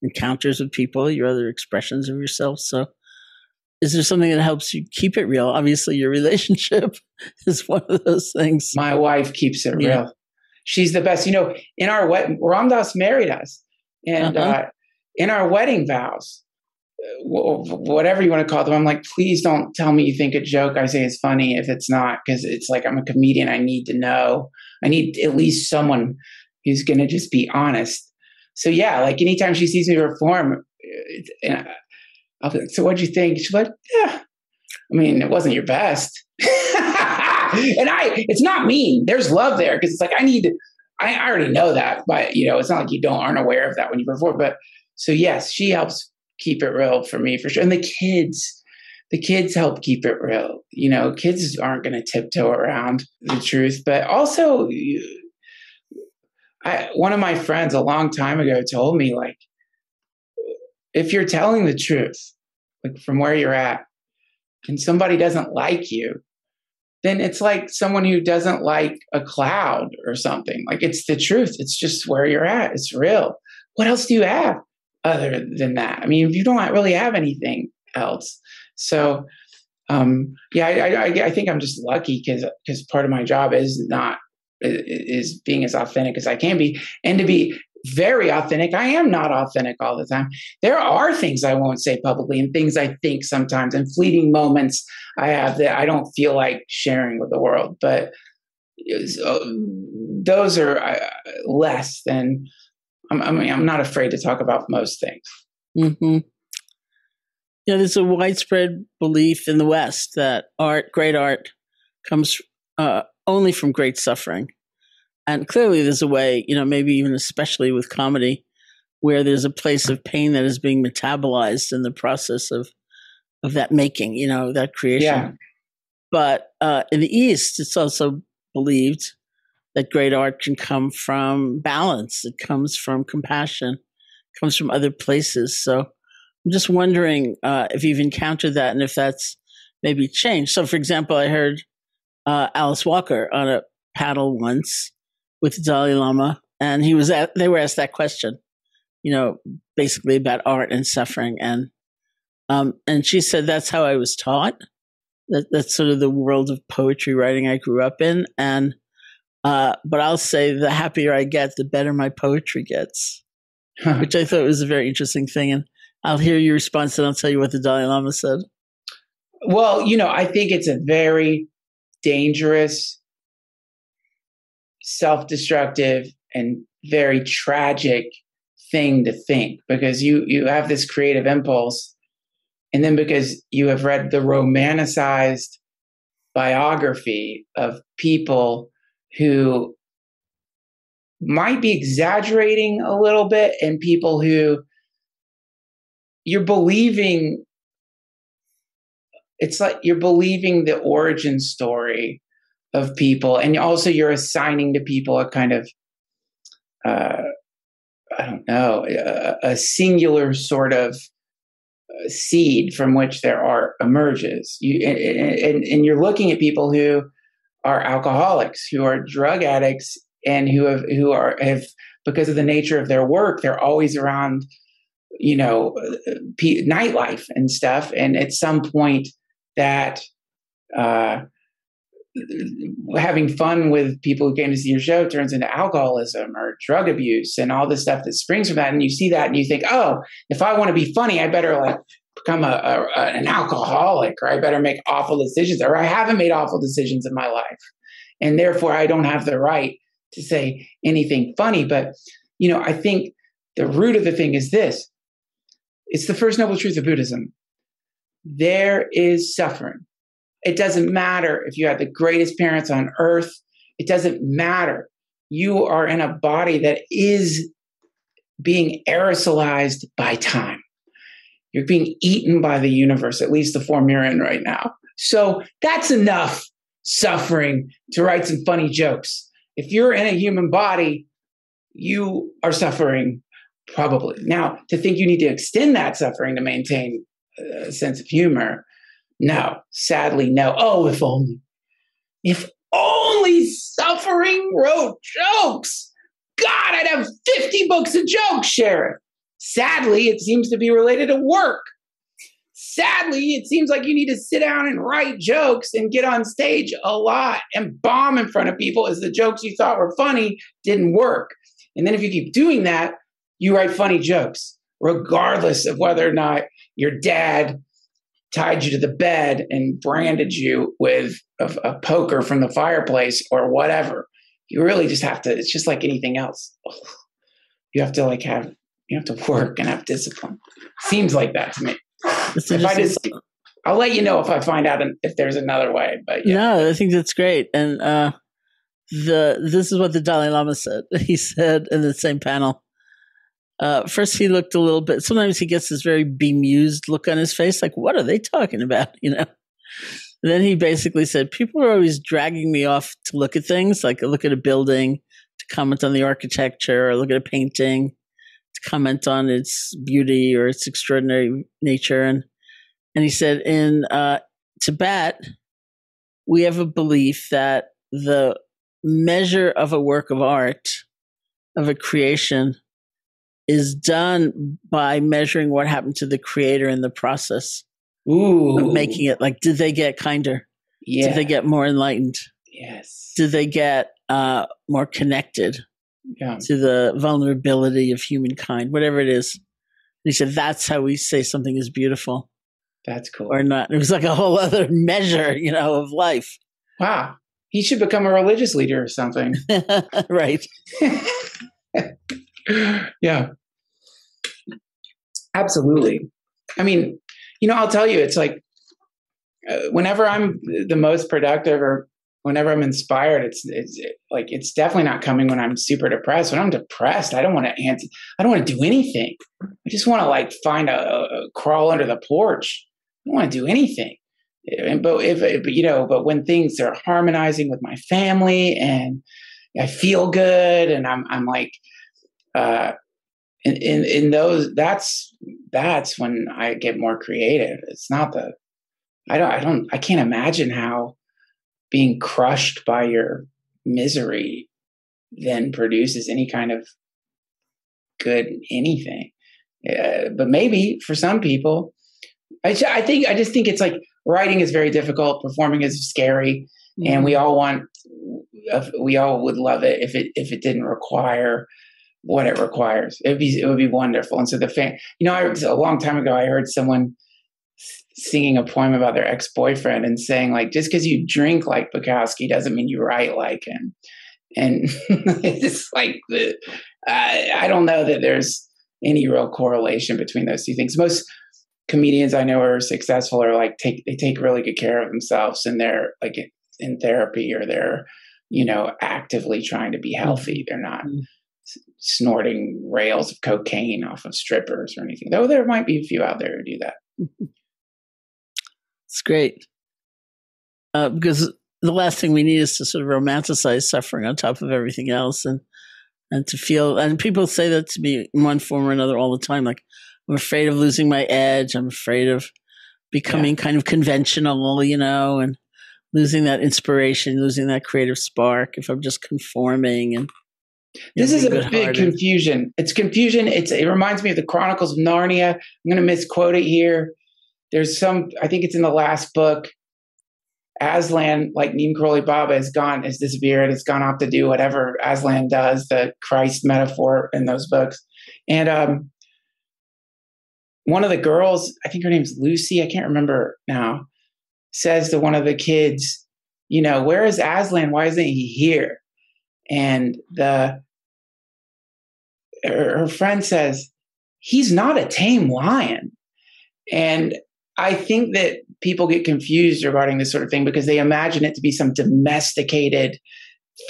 encounters with people, your other expressions of yourself, so is there something that helps you keep it real? Obviously, your relationship is one of those things. My wife keeps it yeah. real she's the best. You know, in our wedding, Ram Dass married us, and uh-huh. uh, in our wedding vows, whatever you want to call them, I'm like, please don't tell me you think a joke I say is funny if it's not, because it's like I'm a comedian. I need to know. I need at least someone who's going to just be honest. So yeah, like anytime she sees me perform, and I'll be like, so what'd you think? She's like, yeah. I mean, it wasn't your best. and I, it's not mean. There's love there because it's like I need. I, I already know that, but you know, it's not like you don't aren't aware of that when you perform. But so yes, she helps keep it real for me for sure, and the kids, the kids help keep it real. You know, kids aren't going to tiptoe around the truth, but also, I one of my friends a long time ago told me like, if you're telling the truth, like from where you're at, and somebody doesn't like you, then it's like someone who doesn't like a cloud or something. Like it's the truth. It's just where you're at. It's real. What else do you have other than that? I mean, if you don't really have anything else. So, um, yeah, I, I, I think I'm just lucky because because part of my job is not is being as authentic as I can be, and to be very authentic. I am not authentic all the time. There are things I won't say publicly and things I think sometimes and fleeting moments I have that I don't feel like sharing with the world. But uh, those are uh, less than, I mean, I'm not afraid to talk about most things. Mm-hmm. Yeah, there's a widespread belief in the West that art, great art, comes uh, only from great suffering. And clearly, there's a way, you know, maybe even especially with comedy, where there's a place of pain that is being metabolized in the process of of that making, you know, that creation. Yeah. But uh, in the East, it's also believed that great art can come from balance. It comes from compassion. It comes from other places. So I'm just wondering uh, if you've encountered that and if that's maybe changed. So, for example, I heard uh, Alice Walker on a panel once with the Dalai Lama, and he was at, they were asked that question, you know, basically about art and suffering, and um, and she said that's how I was taught. That that's sort of the world of poetry writing I grew up in, and uh, but I'll say the happier I get, the better my poetry gets, which I thought was a very interesting thing, and I'll hear your response and I'll tell you what the Dalai Lama said. Well, you know, I think it's a very dangerous self destructive and very tragic thing to think because you you have this creative impulse. And then because you have read the romanticized biography of people who might be exaggerating a little bit and people who you're believing it's like you're believing the origin story of people. And also you're assigning to people a kind of uh, i don't know a, a singular sort of uh, seed from which their art emerges. You and, and, and you're looking at people who are alcoholics who are drug addicts and who have who are have because of the nature of their work they're always around you know uh, nightlife and stuff. And at some point that uh, having fun with people who came to see your show turns into alcoholism or drug abuse and all this stuff that springs from that. And you see that and you think, oh, if I want to be funny, I better like become a, a, an alcoholic or I better make awful decisions or I haven't made awful decisions in my life. And therefore, I don't have the right to say anything funny. But, you know, I think the root of the thing is this it's the first noble truth of Buddhism. There is suffering. It doesn't matter if you have the greatest parents on earth, it doesn't matter. You are in a body that is being aerosolized by time. You're being eaten by the universe, at least the form you're in right now. So that's enough suffering to write some funny jokes. If you're in a human body, you are suffering probably. Now, to think you need to extend that suffering to maintain a sense of humor, no, sadly, no. Oh, if only. If only suffering wrote jokes. God, I'd have 50 books of jokes, Sheriff. Sadly, it seems to be related to work. Sadly, it seems like you need to sit down and write jokes and get on stage a lot and bomb in front of people as the jokes you thought were funny didn't work. And then if you keep doing that, you write funny jokes, regardless of whether or not your dad tied you to the bed and branded you with a, a poker from the fireplace or whatever. You really just have to, it's just like anything else. You have to like have, you have to work and have discipline. Seems like that to me. If I just, I'll let you know if I find out if there's another way. But yeah. no, I think that's great. And uh, the this is what the Dalai Lama said. He said in the same panel. Uh, first, he looked a little bit. Sometimes he gets this very bemused look on his face, like, "What are they talking about?" You know. And then he basically said, "People are always dragging me off to look at things, like look at a building, to comment on the architecture, or look at a painting, to comment on its beauty or its extraordinary nature." And and he said, in uh, Tibet, we have a belief that the measure of a work of art, of a creation, is done by measuring what happened to the creator in the process Ooh. of making it. Like, did they get kinder? Yeah. Did they get more enlightened? Yes. Did they get uh, more connected Yeah. to the vulnerability of humankind? Whatever it is. And he said, that's how we say something is beautiful That's cool. or not. It was like a whole other measure, you know, of life. Wow. He should become a religious leader or something. right. yeah. Absolutely. I mean, you know, I'll tell you, it's like uh, whenever I'm the most productive or whenever I'm inspired, it's it's like it's definitely not coming when I'm super depressed. When I'm depressed, I don't want to answer. I don't want to do anything. I just want to like find a, a crawl under the porch. I don't want to do anything. And, but if but, you know, but when things are harmonizing with my family and I feel good and I'm I'm like uh in, in in those that's that's when I get more creative. It's not the I don't I don't I can't imagine how being crushed by your misery then produces any kind of good anything. Uh, but maybe for some people, I, I think I just think it's like writing is very difficult, performing is scary, mm-hmm. and we all want we all would love it if it if it didn't require what it requires. It would be it would be wonderful. And so the fan, you know, I a long time ago I heard someone singing a poem about their ex boyfriend and saying like, just because you drink like Bukowski doesn't mean you write like him. And it's like the I, I don't know that there's any real correlation between those two things. Most comedians I know are successful are like take they take really good care of themselves and they're like in therapy or they're you know actively trying to be healthy. They're not mm-hmm snorting rails of cocaine off of strippers or anything. Though there might be a few out there who do that. It's great. Uh, because the last thing we need is to sort of romanticize suffering on top of everything else and and to feel and people say that to me in one form or another all the time like i'm afraid of losing my edge i'm afraid of becoming yeah. kind of conventional you know and losing that inspiration losing that creative spark if i'm just conforming and this is a big confusion. It's confusion. It's it reminds me of the Chronicles of Narnia. I'm going to misquote it here. there's some, I think it's in the last book. Aslan, like Neem Karoli Baba, has gone, has disappeared, has gone off to do whatever Aslan does, the Christ metaphor in those books. And um, one of the girls, I think her name's Lucy, I can't remember now, says to one of the kids, you know, where is Aslan? Why isn't he here? And the her, her friend says, he's not a tame lion. And I think that people get confused regarding this sort of thing because they imagine it to be some domesticated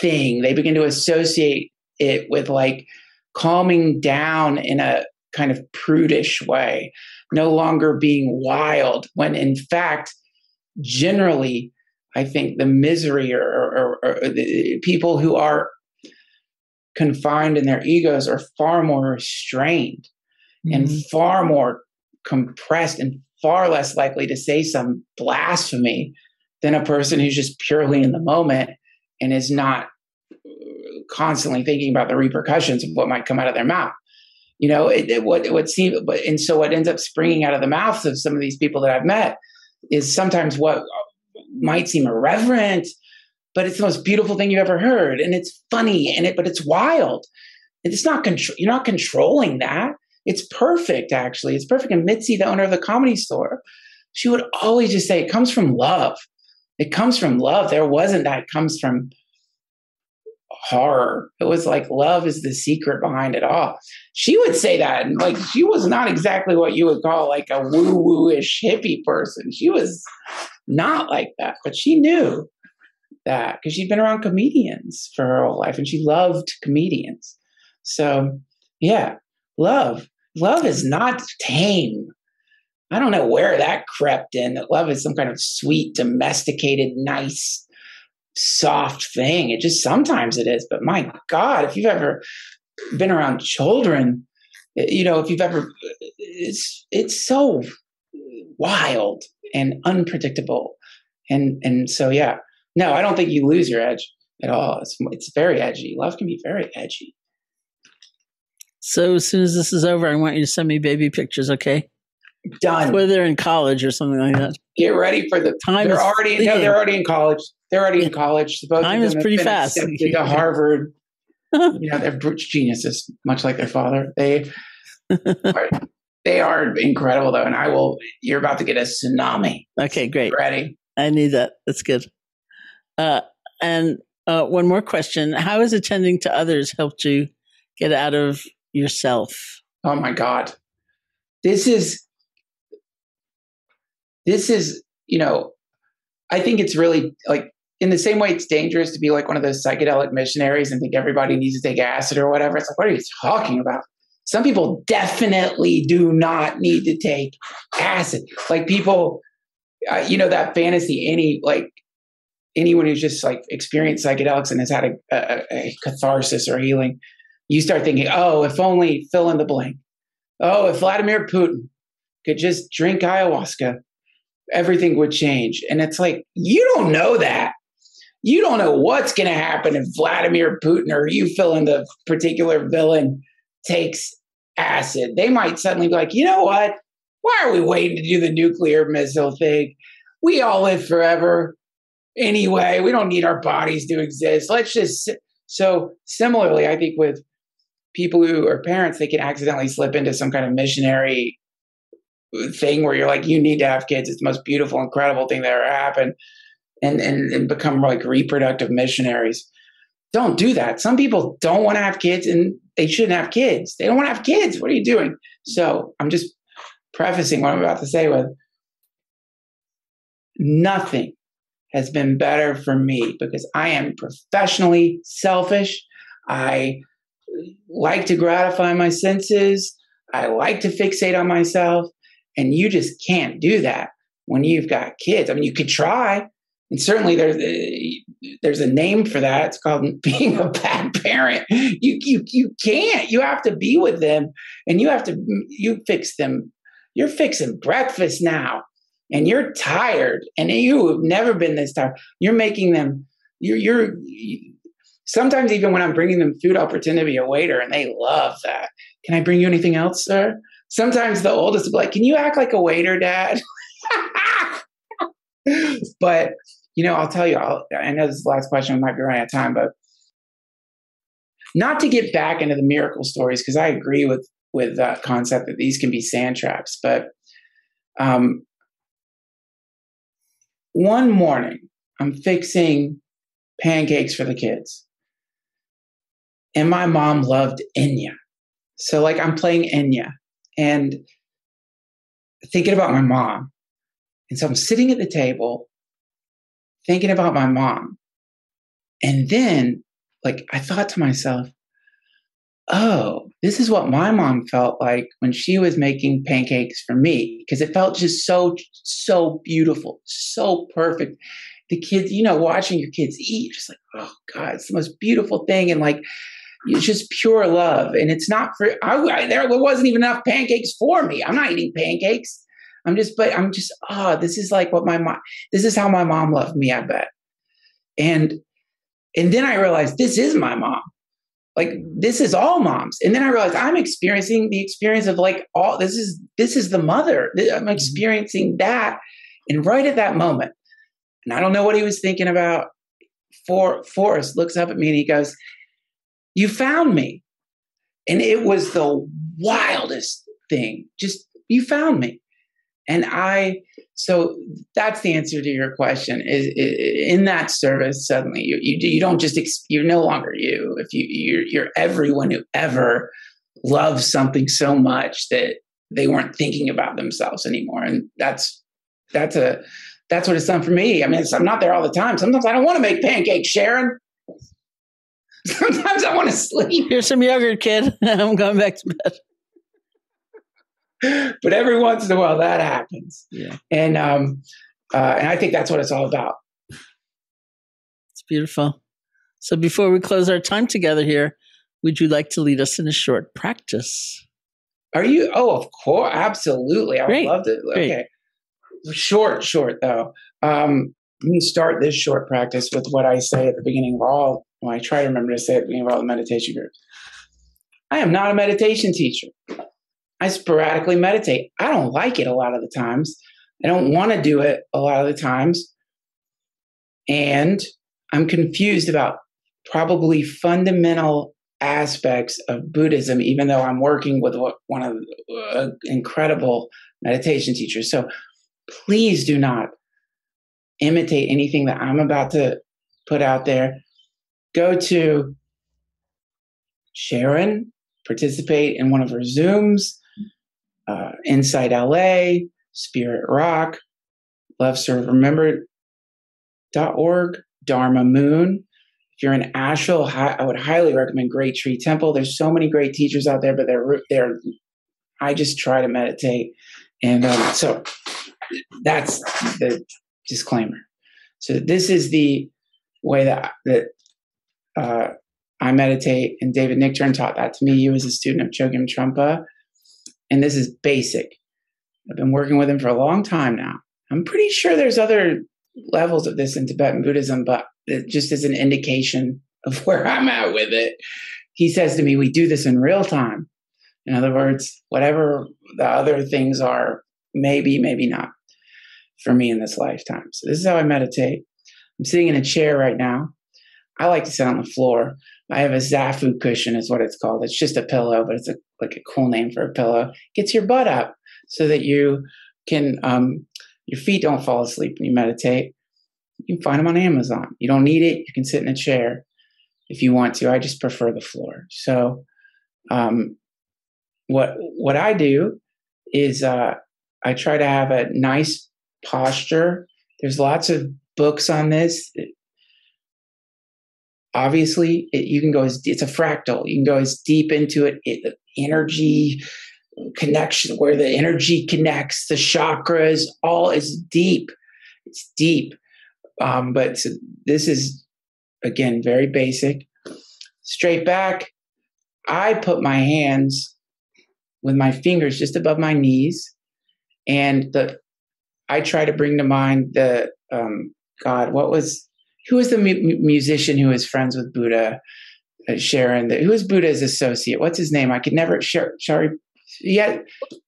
thing. They begin to associate it with like calming down in a kind of prudish way, no longer being wild, when in fact, generally, I think the misery or, or, or the people who are confined in their egos are far more restrained mm-hmm. and far more compressed and far less likely to say some blasphemy than a person who's just purely in the moment and is not constantly thinking about the repercussions of what might come out of their mouth. You know, it, it what it would seem, but and so what ends up springing out of the mouths of some of these people that I've met is sometimes what might seem irreverent, but it's the most beautiful thing you've ever heard, and it's funny, and it but it's wild. It's not control. You're not controlling that. It's perfect, actually. It's perfect. And Mitzi, the owner of the comedy store, she would always just say, it comes from love. It comes from love. There wasn't that. It comes from horror. It was like love is the secret behind it all. She would say that, and like she was not exactly what you would call like a woo woo ish hippie person. She was not like that, but she knew that because she'd been around comedians for her whole life and she loved comedians. So, yeah, love love is not tame. I don't know where that crept in. That love is some kind of sweet, domesticated, nice, soft thing. It just sometimes it is. But my God, if you've ever been around children, you know, if you've ever, it's it's so wild and unpredictable, and and so yeah, no, I don't think you lose your edge at all. It's it's very edgy. Love can be very edgy. So as soon as this is over, I want you to send me baby pictures, okay? Done. Whether they're in college or something like that. Get ready for the time. They're already no, they're already in college. They're already in college. Both time is pretty fast. To Harvard. you know, they're brute geniuses, much like their father. They are, they are incredible though, and I will. You're about to get a tsunami. Okay, great. Ready? I need that. That's good. Uh, and uh, one more question: How has attending to others helped you get out of yourself. Oh my God. This is, this is, you know, I think it's really like in the same way it's dangerous to be like one of those psychedelic missionaries and think everybody needs to take acid or whatever. It's like, what are you talking about? Some people definitely do not need to take acid. Like people, uh, you know, that fantasy, any like anyone who's just like experienced psychedelics and has had a, a, a catharsis or healing you start thinking, oh, if only fill in the blank. Oh, if Vladimir Putin could just drink ayahuasca, everything would change. And it's like, you don't know that. You don't know what's going to happen if Vladimir Putin or you fill in the particular villain takes acid. They might suddenly be like, you know what? Why are we waiting to do the nuclear missile thing? We all live forever anyway. We don't need our bodies to exist. Let's just. So, similarly, I think with people who are parents, they can accidentally slip into some kind of missionary thing where you're like, you need to have kids. It's the most beautiful, incredible thing that ever happened. And, and, and become like reproductive missionaries. Don't do that. Some people don't want to have kids and they shouldn't have kids. They don't want to have kids. What are you doing? So I'm just prefacing what I'm about to say with nothing has been better for me because I am professionally selfish. I like to gratify my senses. I like to fixate on myself. And you just can't do that when you've got kids. I mean, you could try. And certainly there's a, there's a name for that. It's called being a bad parent. You, you, you can't. You have to be with them and you have to, you fix them. You're fixing breakfast now and you're tired and you have never been this tired. You're making them, you're, you're, Sometimes even when I'm bringing them food, I'll pretend to be a waiter and they love that. Can I bring you anything else, sir? Sometimes the oldest will be like, Can you act like a waiter, dad? but you know, I'll tell you. I'll, I know this is the last question. Might be running out of time, but not to get back into the miracle stories because I agree with with that concept that these can be sand traps. But um, one morning, I'm fixing pancakes for the kids, and my mom loved Enya. So, like, I'm playing Enya and thinking about my mom. And so I'm sitting at the table thinking about my mom. And then, like, I thought to myself, oh, this is what my mom felt like when she was making pancakes for me because it felt just so, so beautiful, so perfect. The kids, you know, watching your kids eat, just like, oh God, it's the most beautiful thing. And like, it's just pure love. And it's not for, I, I, there wasn't even enough pancakes for me. I'm not eating pancakes. I'm just, but I'm just, oh, this is like what my mom, this is how my mom loved me, I bet. And, and then I realized this is my mom. Like this is all moms. And then i realized i'm experiencing the experience of like all this is this is the mother. I'm mm-hmm. experiencing that. And right at that moment and i don't know what he was thinking about for forrest looks up at me and he goes you found me. And it was the wildest thing. Just you found me and i so that's the answer to your question is, is in that service suddenly you, you, you don't just you're no longer you. If you you're, you're everyone who ever loves something so much that they weren't thinking about themselves anymore. And that's that's a that's what it's done for me. I mean i'm not there all the time. Sometimes i don't want to make pancakes sharon. Sometimes i want to sleep. Here's some yogurt kid. I'm going back to bed but every once in a while that happens. Yeah. And um, uh, and I think that's what it's all about. It's beautiful. So before we close our time together here, would you like to lead us in a short practice? Are you? Oh, of course, absolutely. I would love to. Okay, Great. short, short though. Um, let me start this short practice with what I say at the beginning of all. Well, I try to remember to say at the beginning of all the meditation groups. I am not a meditation teacher. I sporadically meditate. I don't like it a lot of the times. I don't want to do it a lot of the times. And I'm confused about probably fundamental aspects of Buddhism, even though I'm working with one of the uh, incredible meditation teachers. So please do not imitate anything that I'm about to put out there. Go to Sharon, participate in one of her Zooms uh, InsightLA, Spirit Rock, Love Serve Remember.org, Dharma Moon. If you're in Asheville, I would highly recommend Great Tree Temple. There's so many great teachers out there, but they're they're. I just try to meditate, and um, so that's the disclaimer. So this is the way that that uh, I meditate, and David Nichtern taught that to me. He was a student of Chogyam Trungpa, and this is basic. I've been working with him for a long time now. I'm pretty sure there's other levels of this in Tibetan Buddhism, but it just as an indication of where I'm at with it. He says to me, We do this in real time. In other words, whatever the other things are, maybe, maybe not for me in this lifetime. So, this is how I meditate. I'm sitting in a chair right now. I like to sit on the floor. I have a Zafu cushion, is what it's called. It's just a pillow, but it's a, like a cool name for a pillow. Gets your butt up so that you can, um, your feet don't fall asleep when you meditate. You can find them on Amazon. You don't need it. You can sit in a chair if you want to. I just prefer the floor. So, um, what what I do is uh, I try to have a nice posture. There's lots of books on this obviously it, you can go as it's a fractal. You can go as deep into it, it energy connection where the energy connects the chakras all is deep. It's deep. Um, but so this is again very basic. Straight back i put my hands with my fingers just above my knees and the i try to bring to mind the um, god what was who was the mu- musician who was friends with Buddha? Uh, Sharon, the, who was Buddha's associate? What's his name? I could never. Sorry, yeah,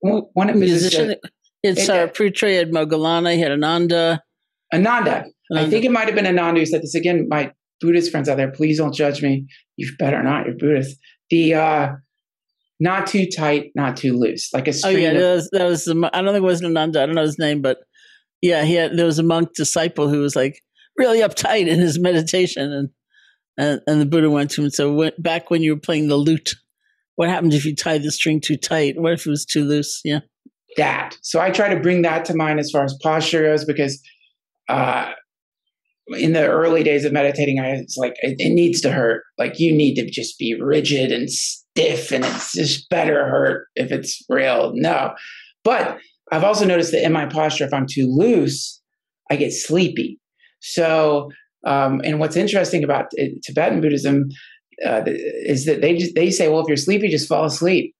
one of musician. It's it, uh, Prithri had Moggallana, he had Ananda. Ananda. I think it might have been Ananda who said this again. My Buddhist friends out there, please don't judge me. You better not. You're Buddhist. The uh, not too tight, not too loose, like a Oh string. yeah, of- that was, that was I don't think it was Ananda. I don't know his name, but yeah, he had there was a monk disciple who was like really uptight in his meditation, and and, and the Buddha went to him and said, "Back when you were playing the lute, what happened if you tied the string too tight? What if it was too loose?" Yeah, that. So I try to bring that to mind as far as posture goes because uh, in the early days of meditating, I was like, it, it needs to hurt. Like you need to just be rigid and stiff, and it's just better hurt if it's real. No, but I've also noticed that in my posture, if I'm too loose, I get sleepy. So, um, and what's interesting about uh, Tibetan Buddhism uh, is that they just they say, well, if you're sleepy, just fall asleep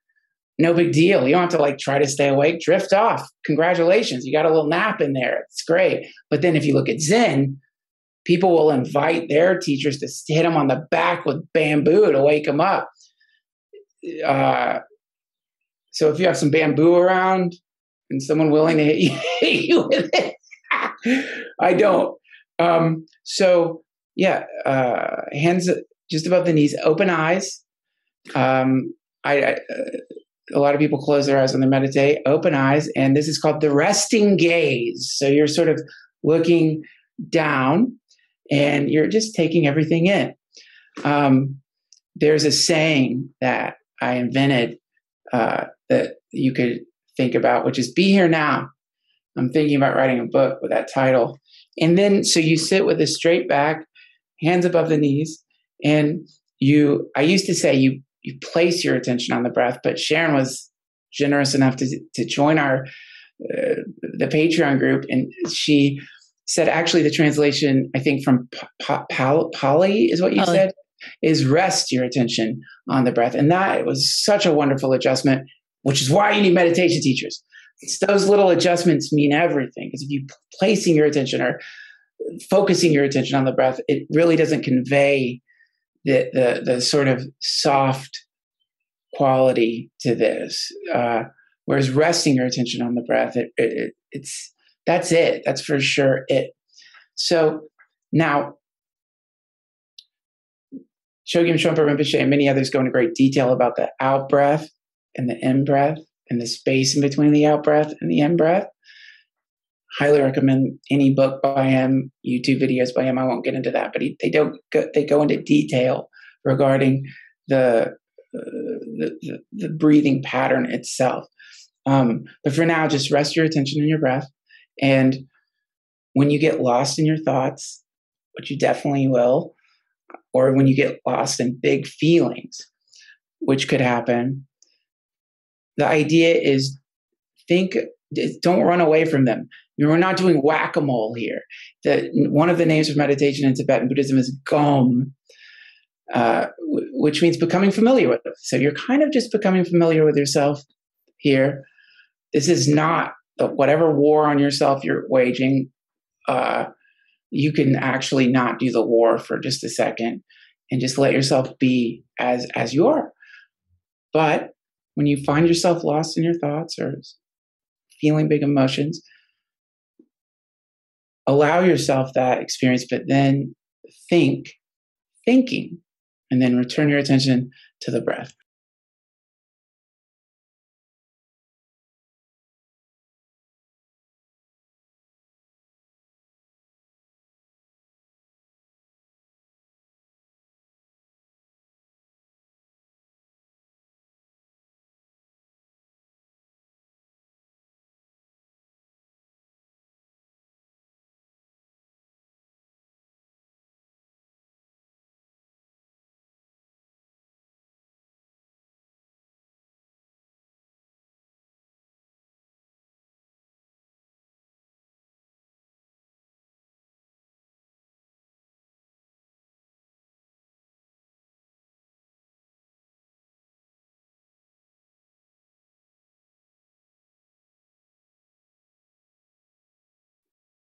no big deal. You don't have to like try to stay awake, drift off. Congratulations, you got a little nap in there. It's great. But then if you look at Zen, people will invite their teachers to hit them on the back with bamboo to wake them up. Uh, so if you have some bamboo around and someone willing to hit you, you with it, I don't. Um, so yeah, uh, hands just above the knees, open eyes. Um, uh, a lot of people close their eyes when they meditate, open eyes, and this is called the resting gaze. So you're sort of looking down and you're just taking everything in. Um, there's a saying that I invented uh, that you could think about, which is be here now. I'm thinking about writing a book with that title. And then, so you sit with a straight back, hands above the knees, and you, I used to say you you place your attention on the breath. But Sharon was generous enough to to join our uh, the Patreon group, and she said actually the translation I think from Pali is what you said is rest your attention on the breath, and that was such a wonderful adjustment. Which is why you need meditation teachers. It's those little adjustments mean everything because if you placing your attention or focusing your attention on the breath, it really doesn't convey the the the sort of soft quality to this. Uh, whereas resting your attention on the breath, it, it, it, it's that's it. That's for sure it. So now, Chogyam Trungpa Rinpoche and many others go into great detail about the out breath and the in breath and the space in between the out breath and the in breath. Highly recommend any book by him, YouTube videos by him. I won't get into that, but he, they don't go, they go into detail regarding the uh, the, the, the breathing pattern itself. Um, but for now, just rest your attention on your breath. And when you get lost in your thoughts, which you definitely will, or when you get lost in big feelings, which could happen, the idea is think, don't run away from them. We're not doing whack a mole here. One of the names for meditation in Tibetan Buddhism is Gom, uh, w- which means becoming familiar with it. So you're kind of just becoming familiar with yourself here. This is not the, whatever war on yourself you're waging. Uh, you can actually not do the war for just a second and just let yourself be as as you are. But when you find yourself lost in your thoughts or feeling big emotions, allow yourself that experience, but then think, thinking, and then return your attention to the breath.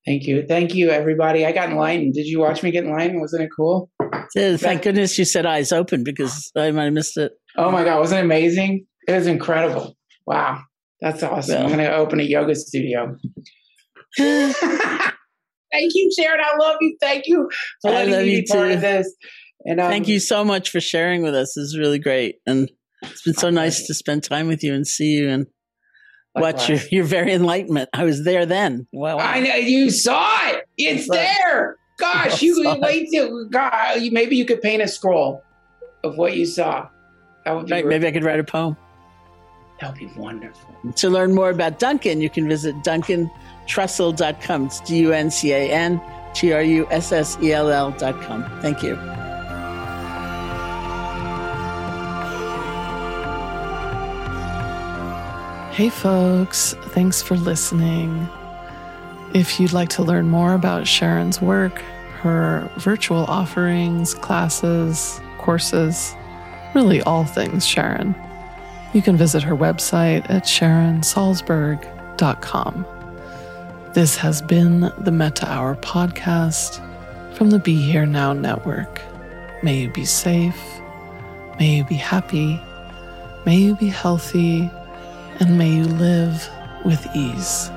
Thank you. Thank you, everybody. I got in line. Did you watch me get in line? Wasn't it cool? Thank goodness you said eyes open because I might have missed it. Oh my God, wasn't it amazing? It was incredible. Wow. That's awesome. I'm going to open a yoga studio. Thank you, Sharon. I love you. Thank you for letting me be part of this. And um, thank you so much for sharing with us. This is really great, and it's been so nice to spend time with you and see you and watch your, your very enlightenment. I was there then. Well, I know you saw it. It's there. Gosh, you wait till God. Maybe you could paint a scroll of what you saw. Right, maybe I could write a poem. That would be wonderful. To learn more about Duncan, you can visit duncantrussell.com. It's D U N C A N T R U S S E L L.com. Thank you. Hey, folks. Thanks for listening. If you'd like to learn more about Sharon's work, her virtual offerings, classes, courses, really all things Sharon, you can visit her website at sharonsalzberg.com. This has been the Metta Hour podcast from the Be Here Now Network. May you be safe, may you be happy, may you be healthy, and may you live with ease.